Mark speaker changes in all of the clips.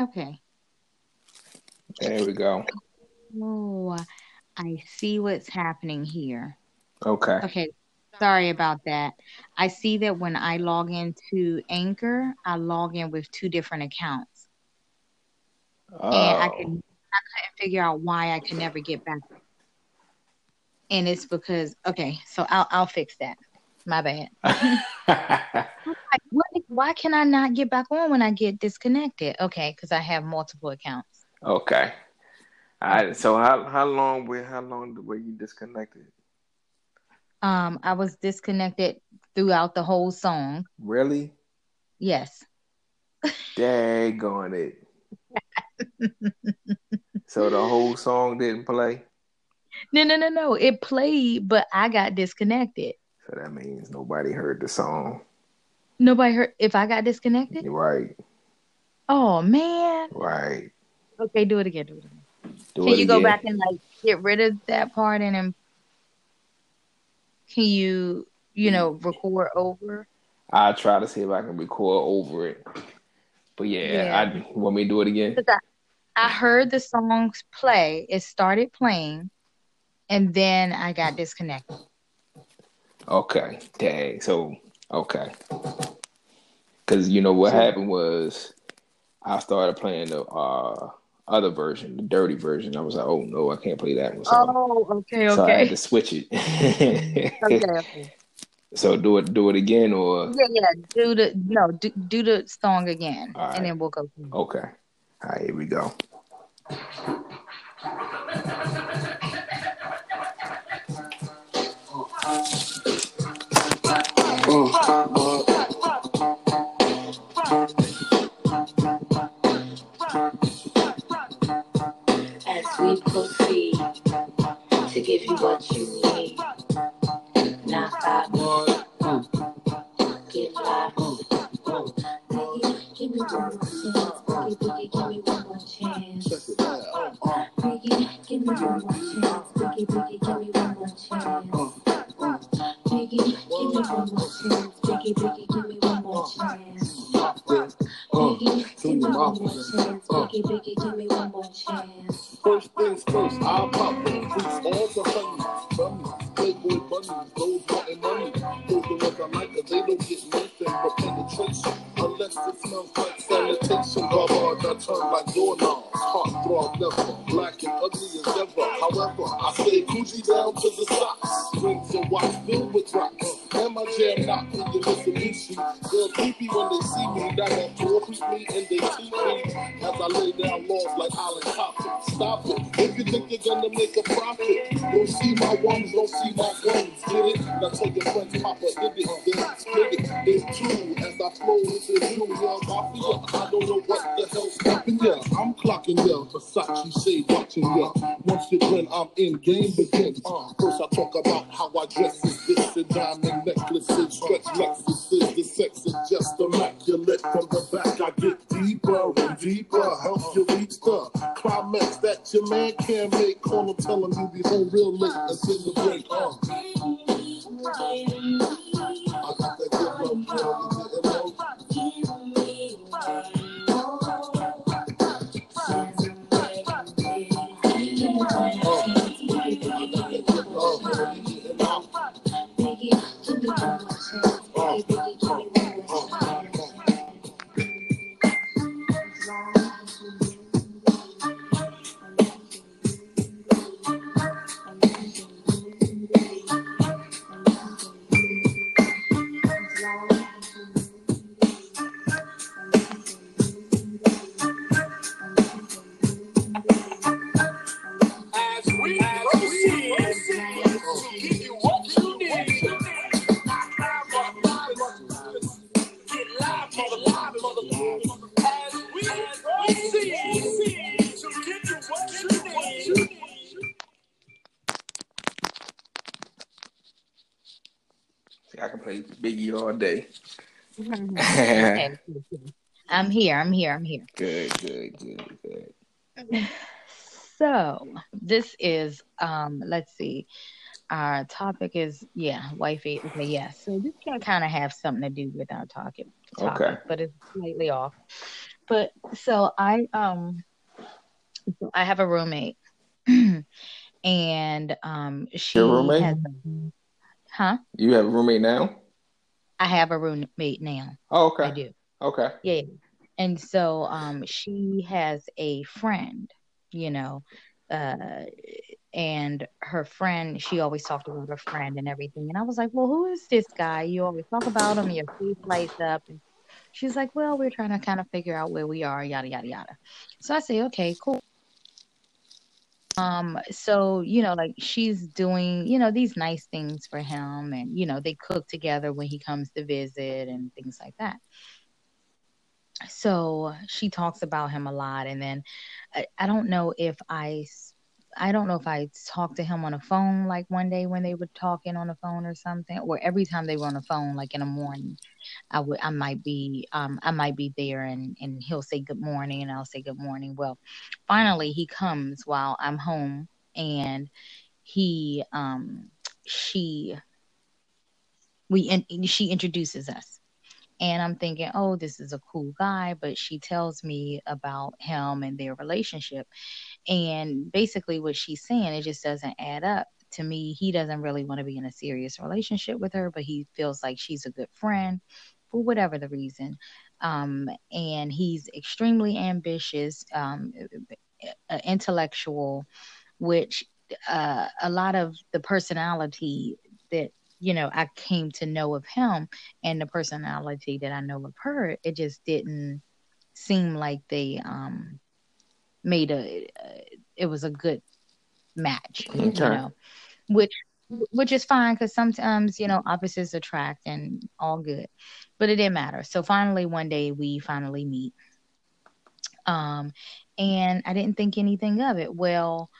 Speaker 1: Okay.
Speaker 2: There we go.
Speaker 1: Oh, I see what's happening here.
Speaker 2: Okay.
Speaker 1: Okay. Sorry about that. I see that when I log into Anchor, I log in with two different accounts.
Speaker 2: Oh.
Speaker 1: And I can oh. I couldn't figure out why I can never get back. And it's because okay, so I'll I'll fix that. My bad. Like, what, why can I not get back on when I get disconnected? Okay, because I have multiple accounts.
Speaker 2: okay. All right. So how how long were how long were you disconnected?
Speaker 1: Um, I was disconnected throughout the whole song.
Speaker 2: Really?
Speaker 1: Yes.
Speaker 2: Daggone it. so the whole song didn't play.
Speaker 1: No, no, no, no. It played, but I got disconnected.
Speaker 2: So that means nobody heard the song.
Speaker 1: Nobody heard if I got disconnected.
Speaker 2: Right.
Speaker 1: Oh man.
Speaker 2: Right.
Speaker 1: Okay, do it again. Do it again.
Speaker 2: Do
Speaker 1: Can
Speaker 2: it
Speaker 1: you go back and like get rid of that part and then can you, you know, record over?
Speaker 2: I'll try to see if I can record over it. But yeah,
Speaker 1: Yeah.
Speaker 2: I want me to do it again.
Speaker 1: I, I heard the songs play. It started playing, and then I got disconnected.
Speaker 2: Okay. Dang. So okay. Cause you know what happened was I started playing the uh other version, the dirty version. I was like, oh no, I can't play that one. So,
Speaker 1: Oh, okay, okay.
Speaker 2: so I had to switch it.
Speaker 1: okay, okay.
Speaker 2: so do it do it again or
Speaker 1: Yeah, yeah. Do the no, do, do the song again,
Speaker 2: All right.
Speaker 1: and then we'll go. Through.
Speaker 2: okay. All right, here we go.
Speaker 3: as we proceed to give you what you need. Now stop, get live. Biggie, give me one more chance. Give me one more chance. Biggie, give me one more chance. Give Biggie, Biggie, give me one more chance. Biggie, give me one more chance. Biggie, Biggie, give me one more chance.
Speaker 4: First things first, I'll pop freaks all the honey. Playboy bunnies, wanting money. Those the ones I like, 'cause they don't get nothing but penetration. Unless it smells like sanitation. Garbage, I turn like doorknobs. Heart throb never, black and ugly as ever. However, I say coochie down to the socks. Rings and watch filled with rocks. And my jam knock when me. Creepy when they see me. Treat me and they teach me. As I lay down laws like Island Coppin. Stop it. If you think you're gonna make a profit, don't see my ones, don't see my guns. Get it? Now tell your friends, Papa did it, then split it. It's true. As I flow into you, young mafia. I don't know what the hell's stopping ya. I'm clocking ya. Versace shade watching ya. Once you win, I'm in. Game begins. Uh, first I talk about how I dress is this and diamond necklaces, stretch Lexuses. The sex is just immaculate. From the back, I get deeper and deeper. Help you reach the climax that your man can't make. Call him, tell him you be home real late and break. Uh.
Speaker 2: Biggie all day.
Speaker 1: Okay. I'm here. I'm here. I'm here.
Speaker 2: Good, good, good, good.
Speaker 1: So this is um let's see. Our topic is yeah, wifey. Okay, yes. So this can kind of have something to do with our topic, topic
Speaker 2: Okay.
Speaker 1: but it's slightly off. but so I um I have a roommate and um she
Speaker 2: Your roommate?
Speaker 1: has huh?
Speaker 2: You have a roommate now?
Speaker 1: I have a roommate now.
Speaker 2: Oh, okay.
Speaker 1: I do.
Speaker 2: Okay.
Speaker 1: Yeah. And so um she has a friend, you know, uh and her friend, she always talked about her friend and everything. And I was like, Well, who is this guy? You always talk about him, your face lights up and she's like, Well, we're trying to kind of figure out where we are, yada yada yada. So I say, Okay, cool. Um, so you know, like she's doing, you know, these nice things for him and you know, they cook together when he comes to visit and things like that. So she talks about him a lot and then I, I don't know if i i don't know if i talked to him on the phone like one day when they were talking on the phone or something or every time they were on the phone like in the morning i would i might be um i might be there and and he'll say good morning and i'll say good morning well finally he comes while i'm home and he um she we in, she introduces us and I'm thinking, oh, this is a cool guy, but she tells me about him and their relationship. And basically, what she's saying, it just doesn't add up. To me, he doesn't really want to be in a serious relationship with her, but he feels like she's a good friend for whatever the reason. Um, and he's extremely ambitious, um, intellectual, which uh, a lot of the personality that you know I came to know of him and the personality that I know of her, it just didn't seem like they um made a uh, it was a good match, you know, which which is fine because sometimes you know opposites attract and all good, but it didn't matter. So finally, one day we finally meet, um, and I didn't think anything of it. Well,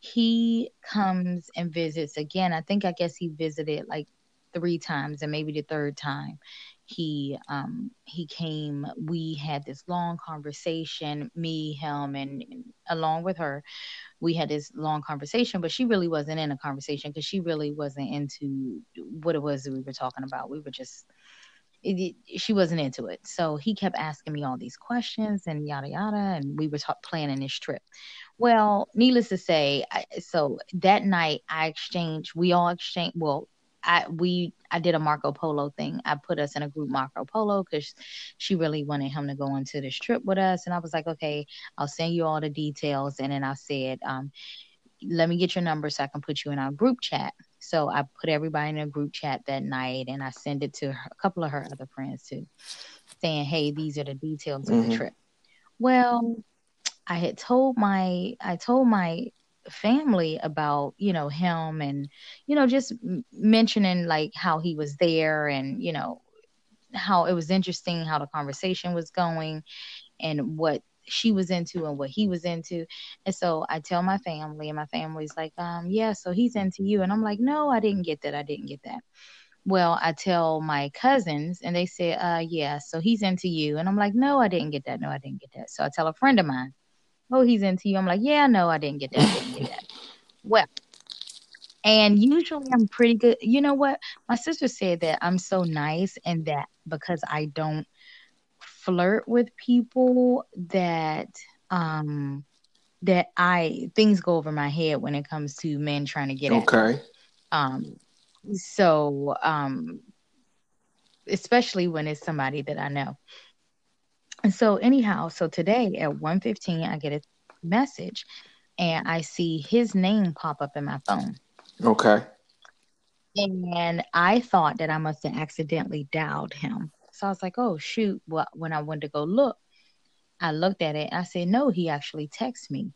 Speaker 1: he comes and visits again. I think I guess he visited like three times and maybe the third time he um he came we had this long conversation me him and, and along with her we had this long conversation but she really wasn't in a conversation because she really wasn't into what it was that we were talking about. We were just it, it- she wasn't into it. So he kept asking me all these questions and yada yada and we were ta- planning this trip. Well, needless to say, I, so that night I exchanged, we all exchanged, well, I we I did a Marco Polo thing. I put us in a group Marco Polo because she really wanted him to go on to this trip with us. And I was like, okay, I'll send you all the details. And then I said, um, let me get your number so I can put you in our group chat. So I put everybody in a group chat that night and I sent it to her, a couple of her other friends too, saying, hey, these are the details of the
Speaker 2: Mhm.
Speaker 1: trip. Well, I had told my I told my family about you know him and you know just mentioning like how he was there and you know how it was interesting how the conversation was going and what she was into and what he was into. And so I tell my family and my family's like um yeah so he's into you. And I'm like no I didn't get that. I didn't get that. Well I tell my cousins and they say uh yeah so he's into you. And I'm like no I didn't get that. No I didn't get that. So I tell a friend of mine oh, he's into you. I'm like, yeah, no, I didn't get that. I didn't get that. Well, and usually I'm pretty good. You know what? My sister said that I'm so nice and that because I don't flirt with people that um that I things go over my head when it comes to men trying to get at.
Speaker 2: Okay.
Speaker 1: Um so um especially when it's somebody that I know. And so anyhow, so today at 1:15 I get a message and I see his name pop up in my phone.
Speaker 2: Okay.
Speaker 1: And I thought that I must have accidentally dialed him. So I was like, oh shoot. Well, when I went to go look, I looked at it. I said, no, he actually texted me.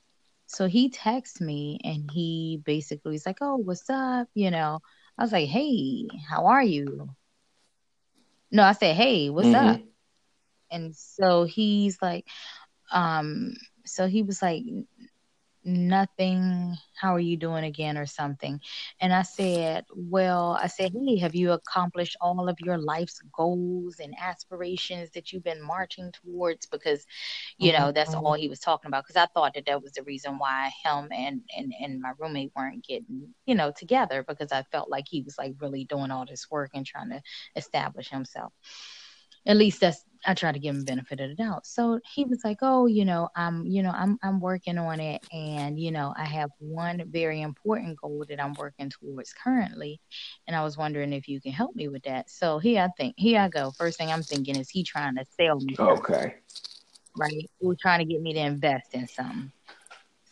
Speaker 1: So he texted me and he basically was like, oh, what's up? You know, I was like, hey, how are you? No, I said, hey, what's
Speaker 2: Mhm.
Speaker 1: up? And so he's like, um, so he was like, nothing how are you doing again or something? And i said well i said hey have you accomplished all of your life's goals and aspirations that you've been marching towards? Because you know that's all he was talking about. Because i thought that that was the reason why him and, and and my roommate weren't getting you know together because i felt like he was like really doing all this work and trying to establish himself. At least that's I tried to give him benefit of the doubt. So he was like, "Oh, you know, I'm, you know, I'm, I'm working on it, and you know, I have one very important goal that I'm working towards currently, and I was wondering if you can help me with that." So here I think, here I go. First thing I'm thinking is he trying to sell me, something,
Speaker 2: Okay.
Speaker 1: right? He was trying to get me to invest in something.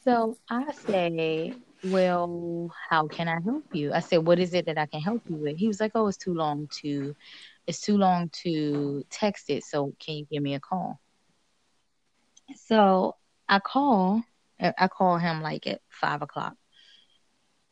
Speaker 1: So I say, "Well, how can I help you?" I said, "What is it that I can help you with?" He was like, "Oh, it's too long to." It's too long to text it, so can you give me a call? So I call, uh, I call him like at five o'clock,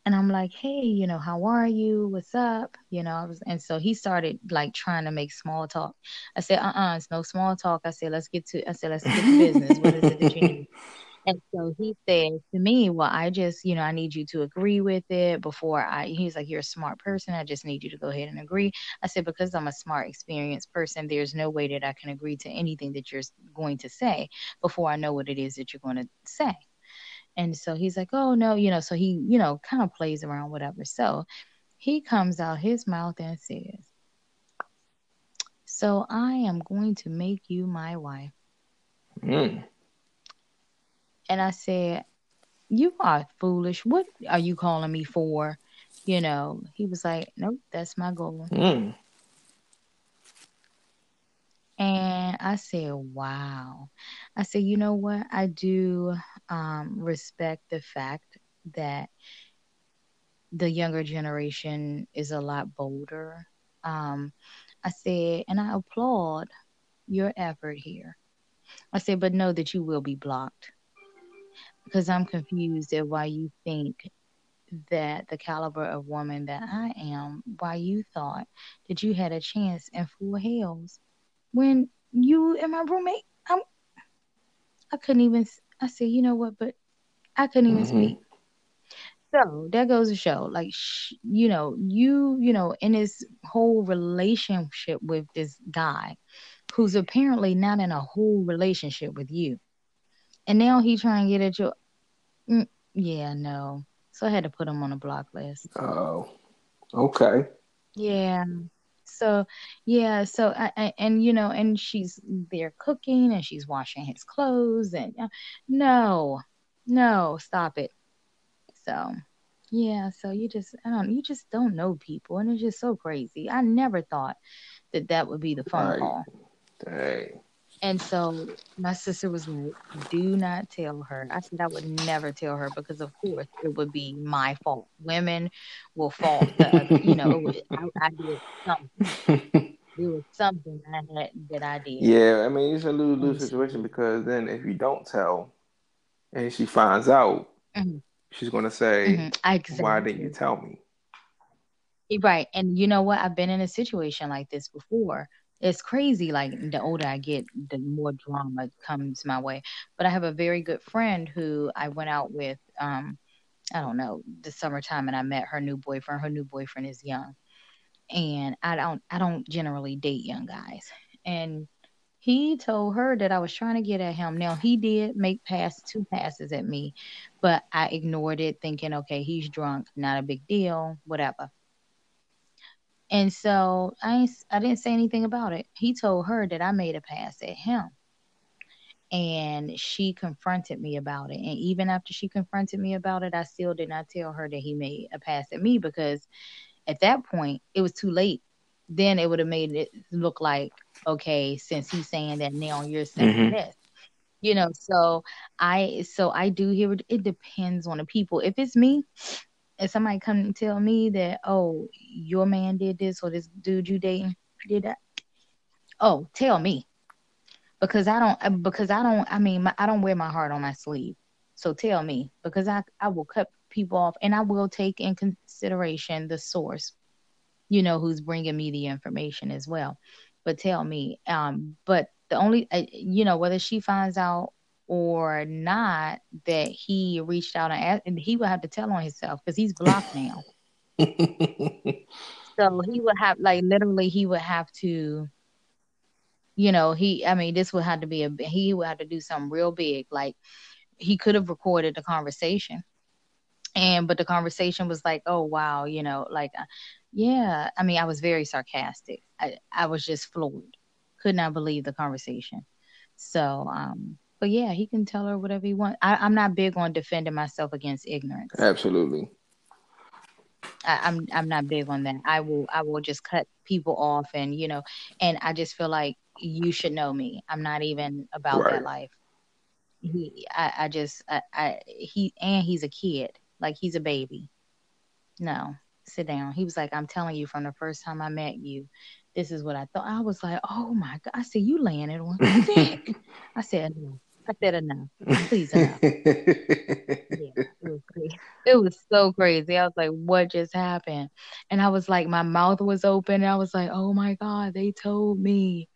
Speaker 1: and I'm like, hey, you know, how are you? What's up? You know, I was, and so he started like trying to make small talk. I said, uh-uh, it's no small talk. I said, let's get to, I said, let's get to business. What is it that you need? And so he said to me, Well, I just, you know, I need you to agree with it before I, he's like, You're a smart person. I just need you to go ahead and agree. I said, Because I'm a smart, experienced person, there's no way that I can agree to anything that you're going to say before I know what it is that you're going to say. And so he's like, Oh, no, you know, so he, you know, kind of plays around, whatever. So he comes out his mouth and says, So I am going to make you my wife.
Speaker 2: Mm.
Speaker 1: And I said, You are foolish. What are you calling me for? You know, he was like, Nope, that's my goal.
Speaker 2: Mm.
Speaker 1: And I said, Wow. I said, You know what? I do um, respect the fact that the younger generation is a lot bolder. Um, I said, and I applaud your effort here. I said, but know that you will be blocked because I'm confused at why you think that the caliber of woman that I am, why you thought that you had a chance in Full Hells when you and my roommate, I'm, I couldn't even. I said, you know what? But I couldn't even
Speaker 2: hmm
Speaker 1: speak. So that goes to show, like, sh- you know, you, you know, in this whole relationship with this guy, who's apparently not in a whole relationship with you, and now he trying to get at your, mm, yeah, no. So I had to put him on a block list.
Speaker 2: Oh. Okay.
Speaker 1: Yeah. So yeah, so I, I and you know, and she's there cooking and she's washing his clothes and uh, no, no, stop it. So yeah, so you just I don't you just don't know people and it's just so crazy. I never thought that that would be the phone
Speaker 2: Right.
Speaker 1: call.
Speaker 2: Dang.
Speaker 1: And so my sister was like, "Do not tell her." I said I would never tell her because, of course, it would be my fault. Women will fault the. You know, it would, I, I did something. There was something I had that I did.
Speaker 2: yeah, I mean it's a lose lose situation because then if you don't tell and she finds out,
Speaker 1: mhm,
Speaker 2: she's gonna say,
Speaker 1: mhm,
Speaker 2: Why didn't you tell me?
Speaker 1: Right. And you know what? I've been in a situation like this before. It's crazy. Like the older I get, the more drama comes my way. But I have a very good friend who I went out with, um, I don't know, the summertime and I met her new boyfriend. Her new boyfriend is young. And I don't I don't generally date young guys. And he told her that I was trying to get at him. Now he did make pass two passes at me, but I ignored it, thinking, okay, he's drunk, not a big deal, whatever. And so I ain't, I didn't say anything about it. He told her that I made a pass at him. And she confronted me about it. And even after she confronted me about it, I still did not tell her that he made a pass at me because at that point it was too late. Then it would have made it look like, okay, since he's saying that now you're saying
Speaker 2: hmm
Speaker 1: this. You know, so I so I do hear it depends on the people. If it's me, if somebody come and tell me that, oh, your man did this or this dude you dating did that, oh, tell me because I don't uh, because I don't I mean my, I don't wear my heart on my sleeve. So tell me because I I will cut people off and I will take in consideration the source, you know, who's bringing me the information as well. But tell me, um, but the only uh, you know whether she finds out or not that he reached out and, asked, and he would have to tell on himself because he's blocked now. So he would have like literally he would have to you know he i mean this would have to be a he would have to do something real big like he could have recorded the conversation and but the conversation was like oh wow you know like uh, yeah i mean i was very sarcastic i, I was just floored could not believe the conversation. So, um, but yeah, he can tell her whatever he wants. I, I'm not big on defending myself against ignorance.
Speaker 2: Absolutely.
Speaker 1: I, I'm I'm not big on that. I will I will just cut people off and you know, and I just feel like you should know me. I'm not even about
Speaker 2: Right.
Speaker 1: that life. He I, I just I, I he and he's a kid. Like he's a baby. No, sit down. He was like, I'm telling you from the first time I met you, this is what I thought. I was like, oh my God. I said, you laying it on thick. I said, enough. I said, enough. Please, enough. Uh, yeah, it was crazy. It was so crazy. I was like, what just happened? And I was like, my mouth was open. I was like, oh my God, they told me.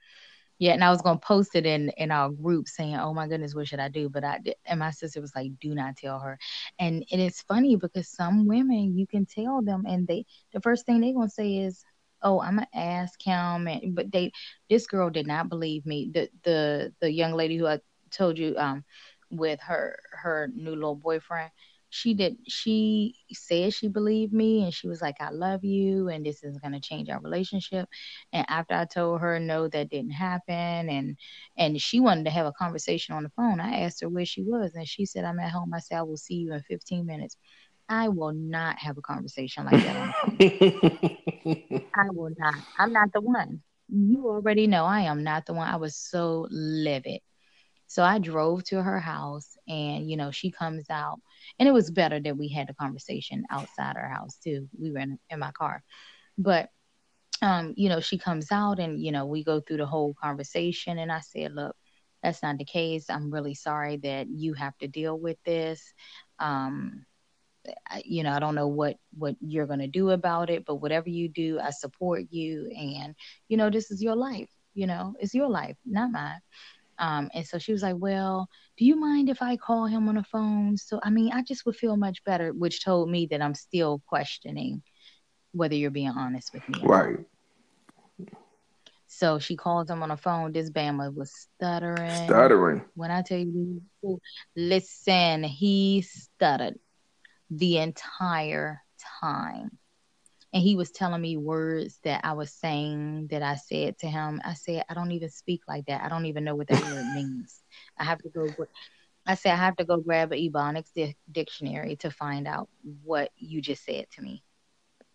Speaker 1: Yeah, and I was gonna post it in in our group saying, "Oh my goodness, what should I do?" But I did, and my sister was like, "Do not tell her." And and it's funny because some women you can tell them, and they the first thing they gonna say is, "Oh, I'm gonna ask him," and but they this girl did not believe me. The the the young lady who I told you um with her her new little boyfriend she did she said she believed me and she was like i love you and this is going to change our relationship. And after i told her no that didn't happen and and she wanted to have a conversation on the phone i asked her where she was and she said i'm at home. I said i will see you in 15 minutes. I will not have a conversation like that on the phone. I will not. I'm not the one. You already know i am not the one. I was so livid so I drove to her house and, you know, she comes out and it was better that we had a conversation outside our house too. We were in, in my car, but, um, you know, she comes out and, you know, we go through the whole conversation and I said, look, that's not the case. I'm really sorry that you have to deal with this. Um, you know, I don't know what what you're going to do about it, but whatever you do, I support you and, you know, this is your life, you know, it's your life, not mine. Um, and so she was like, Well, do you mind if I call him on the phone? So, I mean, I just would feel much better, which told me that I'm still questioning whether you're being honest with me.
Speaker 2: right.
Speaker 1: So she calls him on the phone. This Bama was stuttering.
Speaker 2: Stuttering.
Speaker 1: When I tell you, listen, he stuttered the entire time. And he was telling me words that I was saying that I said to him. I said, I don't even speak like that. I don't even know what that word means. I have to go. I said, I have to go grab an Ebonics di- dictionary to find out what you just said to me.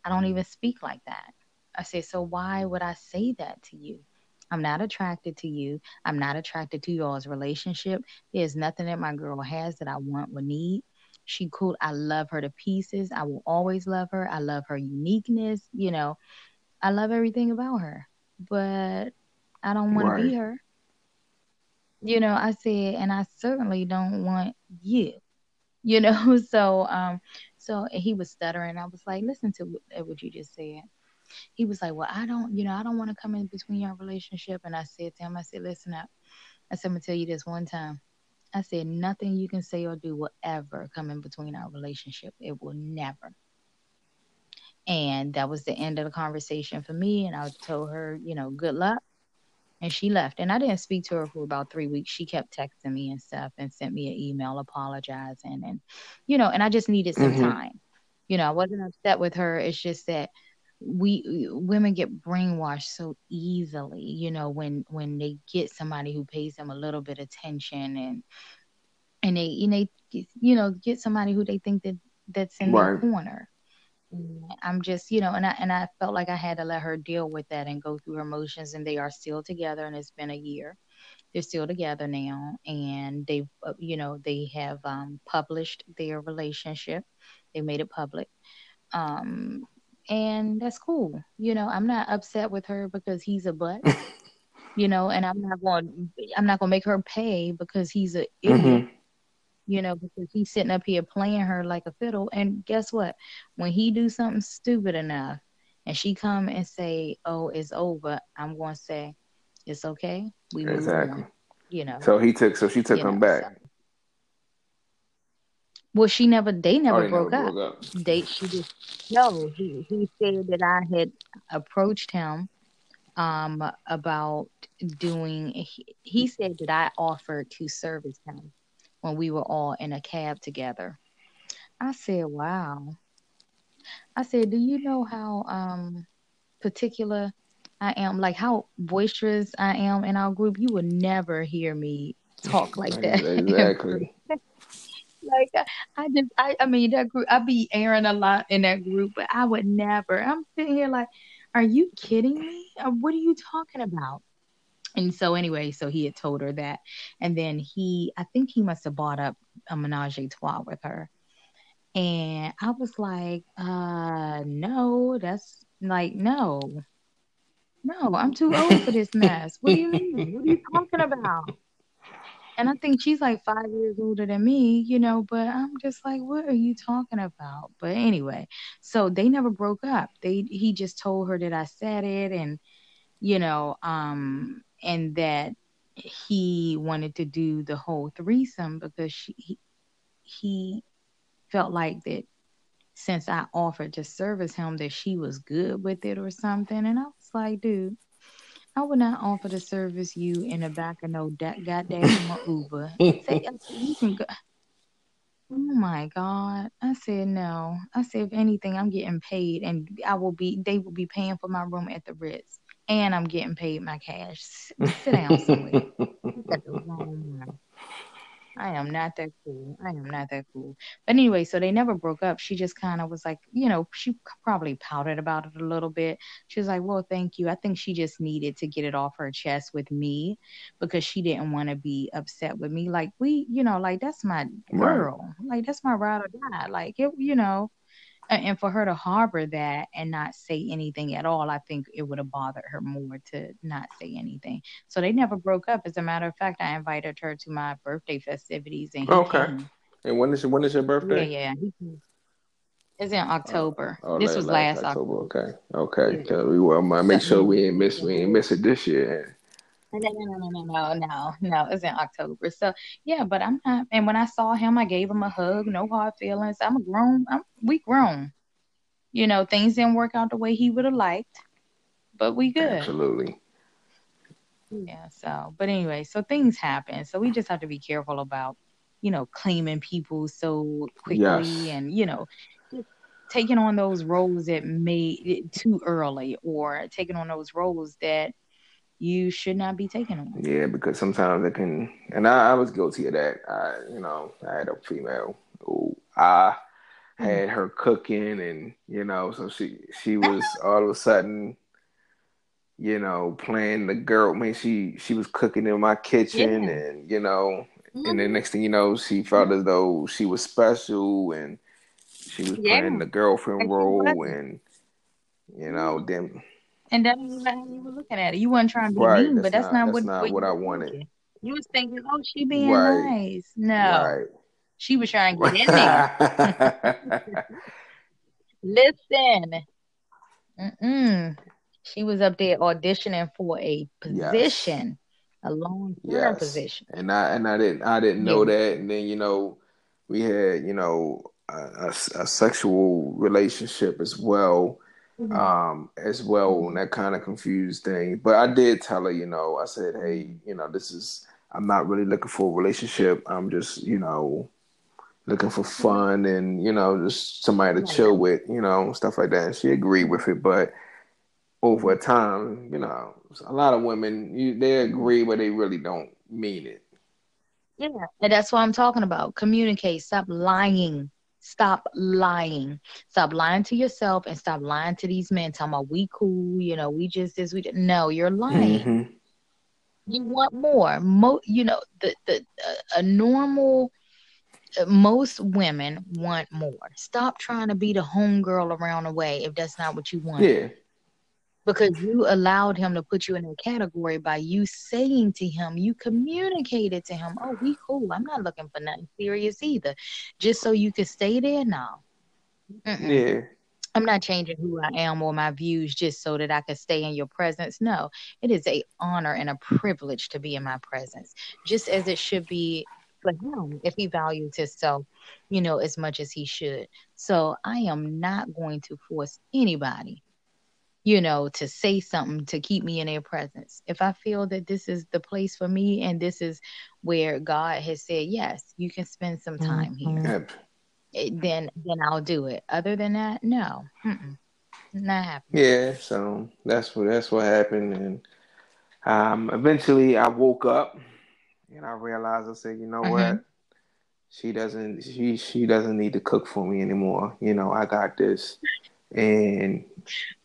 Speaker 1: I don't mm-hmm. even speak like that. I said, so why would I say that to you? I'm not attracted to you. I'm not attracted to y'all's relationship. There's nothing that my girl has that I want or need. She cool. I love her to pieces. I will always love her. I love her uniqueness. You know, I love everything about her, but I don't want to be her. You know, I said, and I certainly don't want you. You know, so um, so he was stuttering. I was like, listen to what, what you just said. He was like, well, I don't, you know, I don't want to come in between your relationship. And I said to him, I said, listen up. I said, I'm gonna tell you this one time. I said, nothing you can say or do will ever come in between our relationship. It will never. And that was the end of the conversation for me. And I told her, you know, good luck. And she left. And I didn't speak to her for about three weeks. She kept texting me and stuff and sent me an email apologizing. And, you know, and I just needed some
Speaker 2: Mhm.
Speaker 1: time. You know, I wasn't upset with her. It's just that we women get brainwashed so easily you know when when they get somebody who pays them a little bit of attention and and they and they you know get somebody who they think that that's in their
Speaker 2: Right.
Speaker 1: corner. I'm just you know and i and i felt like i had to let her deal with that and go through her emotions and they are still together and it's been a year. They're still together now and they've uh, you know they have um published their relationship. They made it public. Um and that's cool you know i'm not upset with her because he's a butt you know and i'm not going i'm not going to make her pay because he's a idiot
Speaker 2: Mhm.
Speaker 1: you know because he's sitting up here playing her like a fiddle and guess what when he do something stupid enough and she come and say oh it's over i'm going to say it's okay we move
Speaker 2: Exactly.
Speaker 1: on you know
Speaker 2: So he took. So she took him
Speaker 1: know
Speaker 2: back.
Speaker 1: so well she never they never
Speaker 2: they never
Speaker 1: broke up
Speaker 2: broke up.
Speaker 1: they she just no he he said that i had approached him um about doing he, he said that i offered to service him when we were all in a cab together i said wow i said do you know how um particular I am, like how boisterous I am in our group, you would never hear me talk like that.
Speaker 2: Exactly.
Speaker 1: Like I, just I, I mean that group I be airing a lot in that group, but I would never. I'm sitting here like, are you kidding me? Uh, What are you talking about? And so anyway, so he had told her that, and then he I think he must have bought up a menage a trois with her, and I was like, uh, no, that's like no, no, I'm too old for this mess. What do you mean? What are you talking about? And I think she's like five years older than me, you know, but I'm just like, what are you talking about? But anyway, so they never broke up. They he just told her that I said it and you know, um and that he wanted to do the whole threesome because she he, he felt like that since I offered to service him that she was good with it or something. And I was like, dude, I would not offer to service you in the back of no da- goddamn Uber. Say, you can go. Oh my God. I said no. I said if anything, I'm getting paid and I will be they will be paying for my room at the Ritz. And I'm getting paid my cash. Sit down somewhere. You got the wrong one. I am not that cool. I am not that cool. But anyway, so they never broke up. She just kind of was like, you know, she probably pouted about it a little bit. She was like, well, thank you. I think she just needed to get it off her chest with me because she didn't want to be upset with me. Like, we, you know, like that's my
Speaker 2: Right.
Speaker 1: girl. Like, that's my ride or die. Like, it, you know, and for her to harbor that and not say anything at all, I think it would have bothered her more to not say anything. So they never broke up. As a matter of fact, I invited her to my birthday festivities and
Speaker 2: Okay.
Speaker 1: came.
Speaker 2: And when is when is your birthday?
Speaker 1: yeah. yeah. It's in October.
Speaker 2: Oh, oh
Speaker 1: this
Speaker 2: la-
Speaker 1: was last October.
Speaker 2: October. Okay. Okay.
Speaker 1: Yeah.
Speaker 2: We want make sure we ain't miss we ain't miss it this year. Eh?
Speaker 1: No, no, no, no, no, no, no, no. It's in October. So yeah, but I'm not. And when I saw him, I gave him a hug. No hard feelings. I'm a grown. I'm we grown. You know, things didn't work out the way he would have liked, but we good.
Speaker 2: Absolutely.
Speaker 1: Yeah. So, but anyway, so things happen. So we just have to be careful about, you know, claiming people so quickly
Speaker 2: Yes.
Speaker 1: and you know, taking on those roles that made it too early or taking on those roles that you should not be taking them.
Speaker 2: Yeah, because sometimes it can, and I, I was guilty of that. I, you know, I had a female who I had her cooking, and you know, so she she was all of a sudden, you know, playing the girl. I mean, she she was cooking in my kitchen,
Speaker 1: Yeah.
Speaker 2: and you know, and then mm-hmm. next thing you know, she felt as though she was special, and she was
Speaker 1: Yeah.
Speaker 2: playing the girlfriend role, and you know, then
Speaker 1: And that's not how you were looking at it. You weren't trying to be
Speaker 2: Right,
Speaker 1: mean, but
Speaker 2: that's
Speaker 1: that's
Speaker 2: not-
Speaker 1: not,
Speaker 2: that's
Speaker 1: what,
Speaker 2: not
Speaker 1: what,
Speaker 2: I wanted.
Speaker 1: thinking. You was thinking, oh, she being
Speaker 2: Right.
Speaker 1: nice. No,
Speaker 2: right.
Speaker 1: she was trying to get in there. Listen. Mm-mm. She was up there auditioning for a
Speaker 2: Yes.
Speaker 1: position, a long term
Speaker 2: Yes.
Speaker 1: position.
Speaker 2: and I and I didn't I didn't know
Speaker 1: Yeah.
Speaker 2: that, and then you know we had you know a, a, a sexual relationship as well, um, as well, and that kind of confused thing. But I did tell her, you know, I said, hey, you know, this is I'm not really looking for a relationship. I'm just you know looking for fun and you know just somebody to chill with, you know, stuff like that. And she agreed with it, but over time, you know, a lot of women you, they agree, but they really don't mean it.
Speaker 1: Yeah. And that's what I'm talking about. Communicate. Stop lying. Stop lying. Stop lying to yourself and stop lying to these men. Talking about we cool, you know, we just this, we just, no, you're lying.
Speaker 2: Mhm.
Speaker 1: You want more. Mo, you know, the the uh, a normal. uh, Most women want more. Stop trying to be the homegirl around the way if that's not what you want.
Speaker 2: Yeah,
Speaker 1: because you allowed him to put you in a category by you saying to him, you communicated to him, oh, we cool. I'm not looking for nothing serious either. Just so you could stay there now.
Speaker 2: Yeah,
Speaker 1: I'm not changing who I am or my views just so that I can stay in your presence. No, it is a honor and a privilege to be in my presence, just as it should be for him if he values himself, you know, as much as he should. So I am not going to force anybody, you know, to say something to keep me in their presence. If I feel that this is the place for me and this is where God has said, yes, you can spend some time here
Speaker 2: Yep.
Speaker 1: eh, then then I'll do it. Other than that, no. Mm-mm. Not happening.
Speaker 2: Yeah, so that's what that's what happened, and um, eventually I woke up and I realized I said, you know
Speaker 1: Mhm.
Speaker 2: what, she doesn't she she doesn't need to cook for me anymore. You know, I got this, and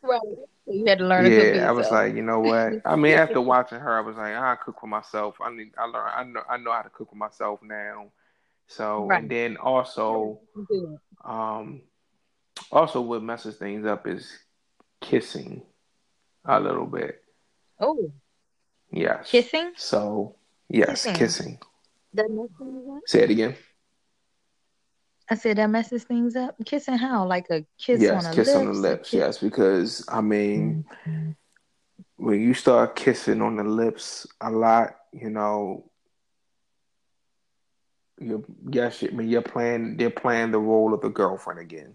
Speaker 1: Right. You had to learn to cook
Speaker 2: yeah, I was like, you know what? I mean, after watching her, I was like, I cook for myself. I need I learn I know I know how to cook for myself now. So
Speaker 1: Right.
Speaker 2: and then also um also what messes things up is kissing a little bit.
Speaker 1: Oh,
Speaker 2: Yes.
Speaker 1: kissing?
Speaker 2: So yes,
Speaker 1: Kissing.
Speaker 2: kissing.
Speaker 1: That messes things up?
Speaker 2: Say it again.
Speaker 1: I said that messes things up. Kissing how? Like a kiss
Speaker 2: yes,
Speaker 1: on the
Speaker 2: kiss
Speaker 1: lips?
Speaker 2: on the lips.
Speaker 1: kiss-
Speaker 2: Yes, because I mean,
Speaker 1: Mhm.
Speaker 2: when you start kissing on the lips a lot, you know, you yes, I mean, you're playing. They're playing the role of the girlfriend again.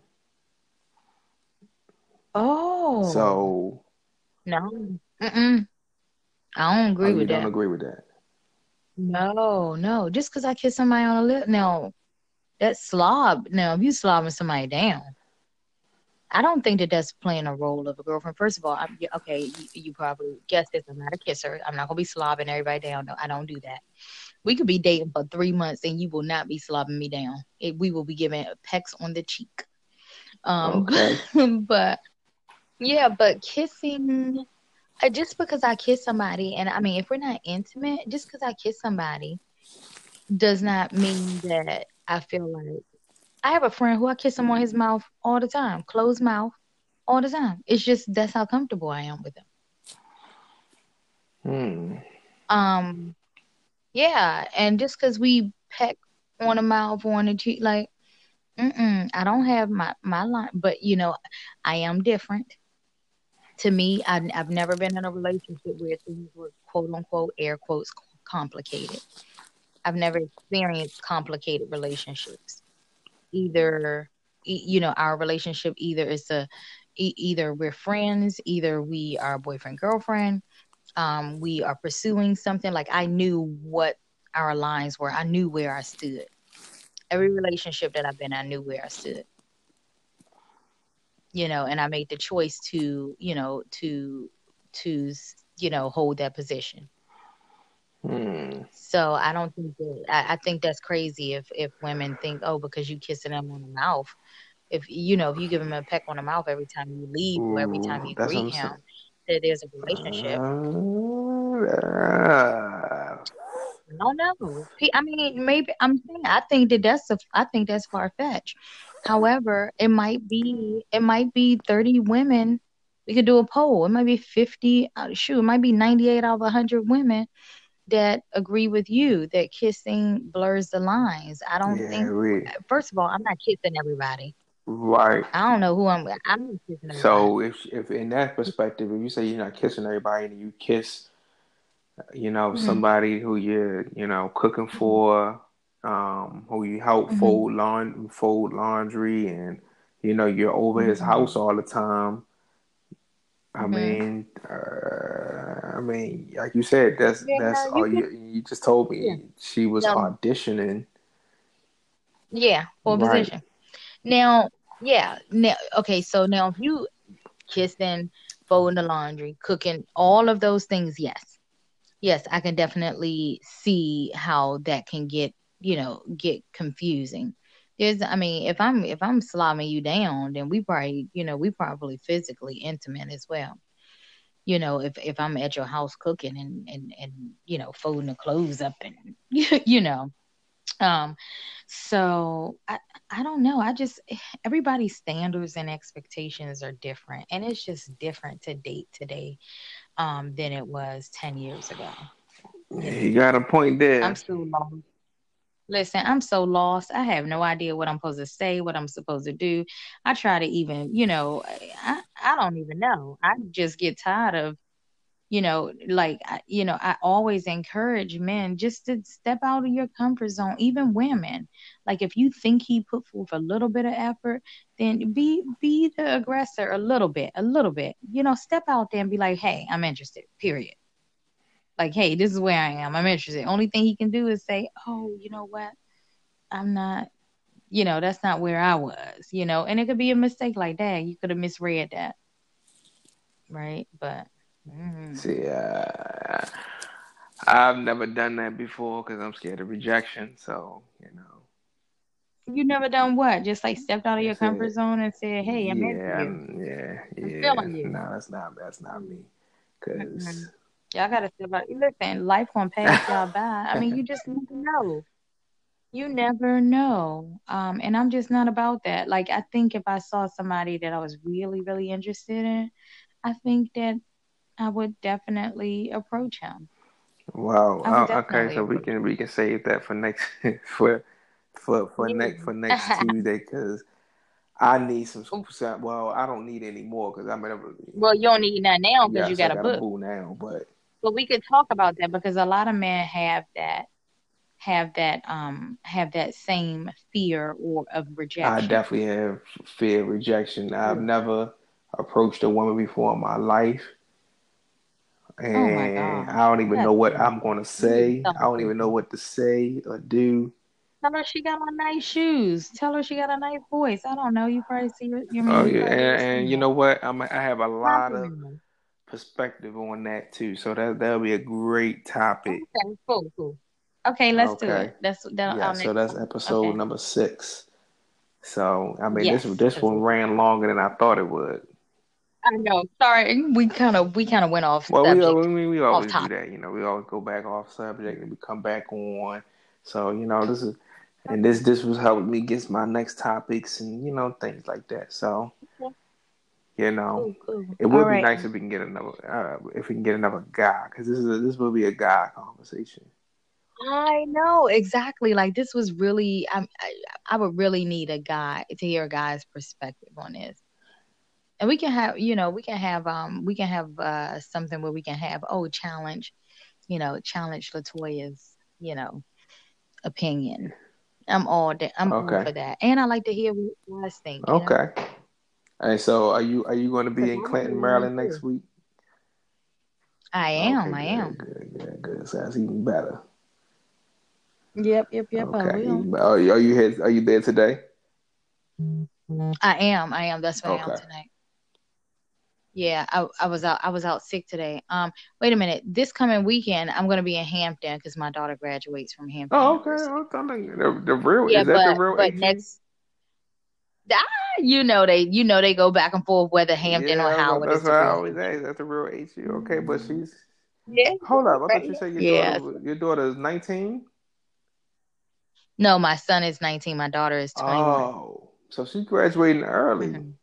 Speaker 1: Oh.
Speaker 2: So
Speaker 1: no. Mm-mm. I don't agree
Speaker 2: oh,
Speaker 1: agree
Speaker 2: you
Speaker 1: with
Speaker 2: don't agree with that.
Speaker 1: No, no. Just because I kiss somebody on the lip, no, that's slob. Now, if you slobbing somebody down, I don't think that that's playing a role of a girlfriend. First of all, I'm, okay, you, you probably guessed this. I'm not a kisser. I'm not gonna be slobbing everybody down. No, I don't do that. We could be dating for three months and you will not be slobbing me down. It, we will be giving pecks on the cheek. Um,
Speaker 2: Okay.
Speaker 1: but yeah, but kissing, uh, just because I kiss somebody, and I mean, if we're not intimate, just because I kiss somebody does not mean that I feel like I have a friend who I kiss him on his mouth all the time, closed mouth all the time. It's just that's how comfortable I am with him.
Speaker 2: Hmm.
Speaker 1: Um, yeah, and just because we peck on the mouth or on the cheek, like, mm-mm, I don't have my my line, but you know, I am different. To me, I, I've never been in a relationship where things were quote unquote air quotes complicated. I've never experienced complicated relationships. Either, you know, our relationship either is a either we're friends, either we are boyfriend girlfriend, um, we are pursuing something. Like I knew what our lines were. I knew where I stood. Every relationship that I've been, I knew where I stood. You know, and I made the choice to, you know, to to you know hold that position.
Speaker 2: Hmm.
Speaker 1: So I don't think that I, I think that's crazy if if women think, oh, because you kissing them on the mouth, if you know if you give him a peck on the mouth every time you leave or every time you
Speaker 2: that's what I'm
Speaker 1: greet him,
Speaker 2: saying.
Speaker 1: that there's a relationship.
Speaker 2: Uh,
Speaker 1: I don't know. I mean, maybe I'm saying I think that that's a, I think that's far fetched. However, it might be it might be 30 women. We could do a poll. It might be 50. Uh, shoot, it might be 98 out of 100 women that agree with you that kissing blurs the lines. I don't
Speaker 2: yeah,
Speaker 1: think. First of all, I'm not kissing everybody.
Speaker 2: right.
Speaker 1: I don't know who I'm. I'm kissing everybody.
Speaker 2: So if if in that perspective, if you say you're not kissing everybody and you kiss, you know,
Speaker 1: Mhm.
Speaker 2: somebody who you're, you know, cooking for, um, who you help
Speaker 1: Mhm.
Speaker 2: fold laun fold laundry, and you know you're over his
Speaker 1: Mhm.
Speaker 2: house all the time. I
Speaker 1: Mhm.
Speaker 2: mean, uh, I mean, like you said, that's
Speaker 1: Yeah,
Speaker 2: that's
Speaker 1: you
Speaker 2: all
Speaker 1: can-
Speaker 2: you you just told me.
Speaker 1: Yeah.
Speaker 2: She was
Speaker 1: No.
Speaker 2: auditioning.
Speaker 1: Yeah, for a
Speaker 2: Right.
Speaker 1: position. Now, yeah. Now, okay. So now, if you kissing, folding the laundry, cooking, all of those things, yes, yes, I can definitely see how that can get, you know, get confusing. There's, I mean, if I'm if I'm slobbing you down, then we probably, you know, we probably physically intimate as well. You know, if if I'm at your house cooking and and and you know folding the clothes up and you know, um, so I I don't know. I just everybody's standards and expectations are different, and it's just different to date today um than it was ten years ago.
Speaker 2: You got a point there.
Speaker 1: I'm so lost. Listen, I'm so lost. I have no idea what I'm supposed to say, what I'm supposed to do. I try to even, you know, I I don't even know. I just get tired of, you know, like you know, I always encourage men just to step out of your comfort zone, even women. Like if you think he put forth a little bit of effort, then be be the aggressor a little bit, a little bit. You know, step out there and be like, "Hey, I'm interested." Period like, hey, this is where I am. I'm interested. Only thing he can do is say, oh, you know what? I'm not, you know, that's not where I was, you know, and it could be a mistake like that. You could have misread that. right? But mm,
Speaker 2: See, uh, I've never done that before because I'm scared of rejection. So you know,
Speaker 1: you never done what? Just like stepped out of your comfort zone and said, "Hey, I'm
Speaker 2: yeah,
Speaker 1: into you."
Speaker 2: I'm- yeah,
Speaker 1: I'm
Speaker 2: yeah. No, that's not that's not me. Cause
Speaker 1: Mhm. Y'all gotta step out. Listen, life gonna pass y'all by. I mean, you just never know. You never know. Um, and I'm just not about that. Like, I think if I saw somebody that I was really, really interested in, I think that I would definitely approach him.
Speaker 2: wow. Oh, okay, so we can we can save that for next for for for
Speaker 1: Yeah.
Speaker 2: next for next Tuesday because I need some. some- Well, I don't need any more because I'm in a
Speaker 1: Well, you don't need none now because you
Speaker 2: yes, I
Speaker 1: got a
Speaker 2: got a
Speaker 1: book.
Speaker 2: boo now, but
Speaker 1: But we could talk about that because a lot of men have that, have that, um, have that same fear or of rejection.
Speaker 2: I definitely have fear of rejection. I've never approached a woman before in my life.
Speaker 1: Oh my
Speaker 2: And. I don't even
Speaker 1: That's
Speaker 2: know what. I'm going to say. I don't even know what to say or do.
Speaker 1: Tell her she got on nice shoes. Tell her she got a nice voice. I don't know. You probably see her. You mean
Speaker 2: Oh yeah, and, and you know what? I'm I have a lot of perspective on that too. So that that'll be a great topic.
Speaker 1: Okay, cool, cool. Okay, let's do
Speaker 2: Okay.
Speaker 1: it. That's that.
Speaker 2: Yeah, so that's episode
Speaker 1: Okay.
Speaker 2: number six. So I mean
Speaker 1: Yes,
Speaker 2: this this one ran longer than I thought it would.
Speaker 1: I know. Sorry, we kind of we kind of went off
Speaker 2: Well, we
Speaker 1: subject.
Speaker 2: al- we, we always do that, you know. We always go back off subject and we come back on. So you know, this is and this this was helping me get my next topics and you know things like that. So. You know,
Speaker 1: Cool, cool.
Speaker 2: it would
Speaker 1: All
Speaker 2: be
Speaker 1: right.
Speaker 2: nice if we can get another uh, if we can get another guy because this is a, this will be a guy conversation.
Speaker 1: I know exactly. Like this was really. I, I I would really need a guy to hear a guy's perspective on this. And we can have, you know, we can have, um, we can have uh something where we can have, oh, challenge, you know, challenge Latoya's, you know, opinion. I'm all da- I'm all for that, and I like to hear what you guys think. You know?
Speaker 2: Okay. And so, are you are you going to be in Clinton, Maryland next week?
Speaker 1: I am,
Speaker 2: Okay,
Speaker 1: I
Speaker 2: good,
Speaker 1: am.
Speaker 2: good, good, good. Sounds even better.
Speaker 1: Yep, yep, yep. I
Speaker 2: Okay.
Speaker 1: will.
Speaker 2: Are you are you here, are you there today?
Speaker 1: I am, I am. That's what I am tonight. Yeah, I I was out I was out sick today. Um, wait a minute. This coming weekend, I'm gonna be in Hampton because my daughter graduates from Hampton
Speaker 2: Oh, okay.
Speaker 1: University.
Speaker 2: Oh, I think the, the real
Speaker 1: Yeah,
Speaker 2: is that
Speaker 1: but
Speaker 2: the real
Speaker 1: but
Speaker 2: HU?
Speaker 1: next, ah, you know they you know they go back and forth whether Hampton
Speaker 2: Yeah,
Speaker 1: or Howard
Speaker 2: that's
Speaker 1: is the
Speaker 2: what I
Speaker 1: real.
Speaker 2: always ask. That's the real HU. Okay, but she's
Speaker 1: Yeah.
Speaker 2: hold up. I thought you said your
Speaker 1: Yeah.
Speaker 2: daughter your daughter is 19.
Speaker 1: No, my son is 19. My daughter is 21.
Speaker 2: Oh, so she's graduating early.
Speaker 1: Mhm.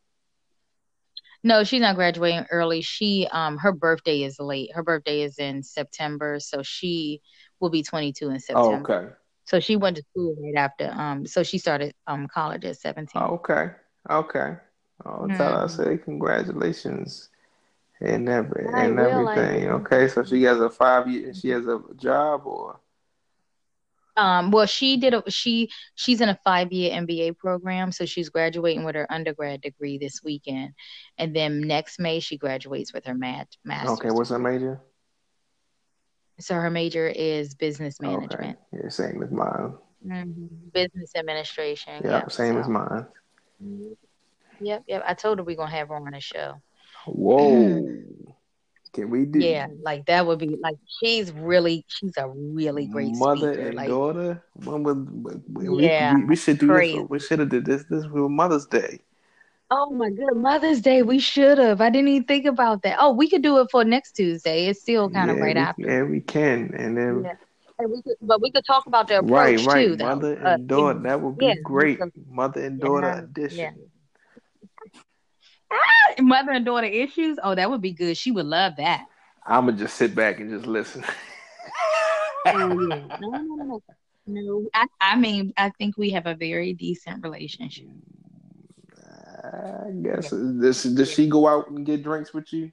Speaker 1: No, she's not graduating early. She um her birthday is late. Her birthday is in September, so she will be 22 in September.
Speaker 2: Oh,
Speaker 1: September.
Speaker 2: okay.
Speaker 1: So she went to school right after um so she started um college at 17.
Speaker 2: Oh, okay. Okay. Oh, tell her I
Speaker 1: Mhm.
Speaker 2: say congratulations and every
Speaker 1: I
Speaker 2: and
Speaker 1: will,
Speaker 2: everything. Okay, so she has a five year. She has a job or
Speaker 1: Um well she did a she she's in a 5-year MBA program, so she's graduating with her undergrad degree this weekend. And then next May she graduates with her mat master's.
Speaker 2: okay. What's her major?
Speaker 1: So her major is business
Speaker 2: Okay,
Speaker 1: management.
Speaker 2: yeah, same as mine.
Speaker 1: hmm Business administration.
Speaker 2: Yeah,
Speaker 1: Yep.
Speaker 2: same as mine.
Speaker 1: Yep, yep. I told her we're gonna have her on the show.
Speaker 2: Whoa, can we do
Speaker 1: Yeah, like that would be like she's really she's a really great
Speaker 2: mother
Speaker 1: speaker.
Speaker 2: and
Speaker 1: Like
Speaker 2: daughter? When was
Speaker 1: Yeah,
Speaker 2: we, we should do
Speaker 1: crazy.
Speaker 2: this. We should have did this this for Mother's Day.
Speaker 1: Oh my good Mother's Day, we should have. I didn't even think about that. Oh, we could do it for next Tuesday. It's still kind of
Speaker 2: Yeah,
Speaker 1: right
Speaker 2: we,
Speaker 1: after.
Speaker 2: yeah, we can. And then
Speaker 1: Yeah. And we could, but we could talk about the
Speaker 2: right,
Speaker 1: approach
Speaker 2: right,
Speaker 1: too, though.
Speaker 2: mother
Speaker 1: Uh,
Speaker 2: and daughter. That would be
Speaker 1: yeah,
Speaker 2: great. Mother and daughter edition.
Speaker 1: Ah, mother and daughter issues. Oh, that would be good. She would love that.
Speaker 2: I'ma just sit back and just listen.
Speaker 1: Oh yeah. No, no, no, no. No, I, I mean, I think we have a very decent relationship.
Speaker 2: I guess does, does she go out and get drinks with you?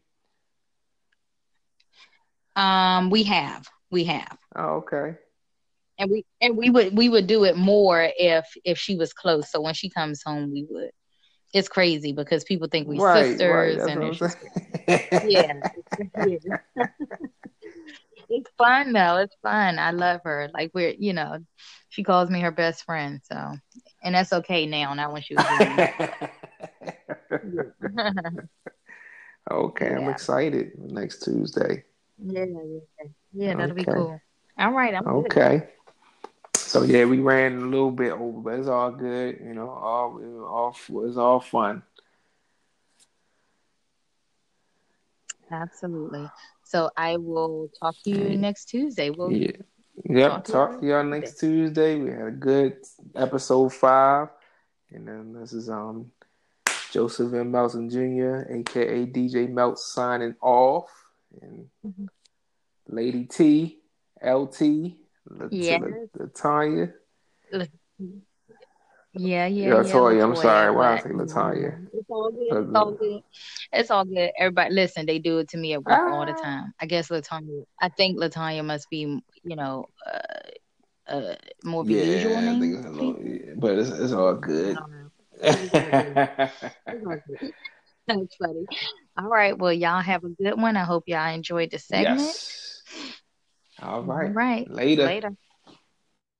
Speaker 1: Um, we have, we have,
Speaker 2: Oh, okay.
Speaker 1: and we and we would we would do it more if if she was close. So when she comes home, we would. It's crazy because people think we
Speaker 2: right, right.
Speaker 1: sisters,
Speaker 2: That's
Speaker 1: and
Speaker 2: what I'm
Speaker 1: it's just yeah, yeah. it's fun though. It's fun. I love her. Like we're, you know, she calls me her best friend. So, and that's okay now. Not when she was it.
Speaker 2: Okay, I'm excited. Next Tuesday.
Speaker 1: Yeah, yeah, yeah. That'll be cool. All right, I'm good.
Speaker 2: Okay. So yeah, we ran a little bit over, but it's all good. You know, all all it's all fun.
Speaker 1: Absolutely. So I will talk to you next Tuesday. We'll
Speaker 2: Yeah. Yep.
Speaker 1: Talk to
Speaker 2: Talk to y'all next Tuesday. We had a good episode five, and then this is um Joseph M. Melton Jr., aka DJ Melt, signing off, and
Speaker 1: Mhm.
Speaker 2: Lady T, LT. La- Latanya.
Speaker 1: Yeah, yeah,
Speaker 2: Yeah,
Speaker 1: yeah.
Speaker 2: Latoya, I'm sorry. Why I say Latanya?
Speaker 1: It's all good. It's all good. It's all good. Everybody, listen. They do it to me at work all the
Speaker 2: Ah.
Speaker 1: time. I guess Latanya. I think Latanya must be, you know, uh, uh, more of a usual
Speaker 2: Yeah, I think it's a little, yeah, but it's, it's all good.
Speaker 1: don't know. It's all good. It's all good. That's funny. All right. Well, y'all have a good one. I hope y'all enjoyed the segment.
Speaker 2: yes. All
Speaker 1: All
Speaker 2: right.
Speaker 1: right.
Speaker 2: Later.
Speaker 1: Later.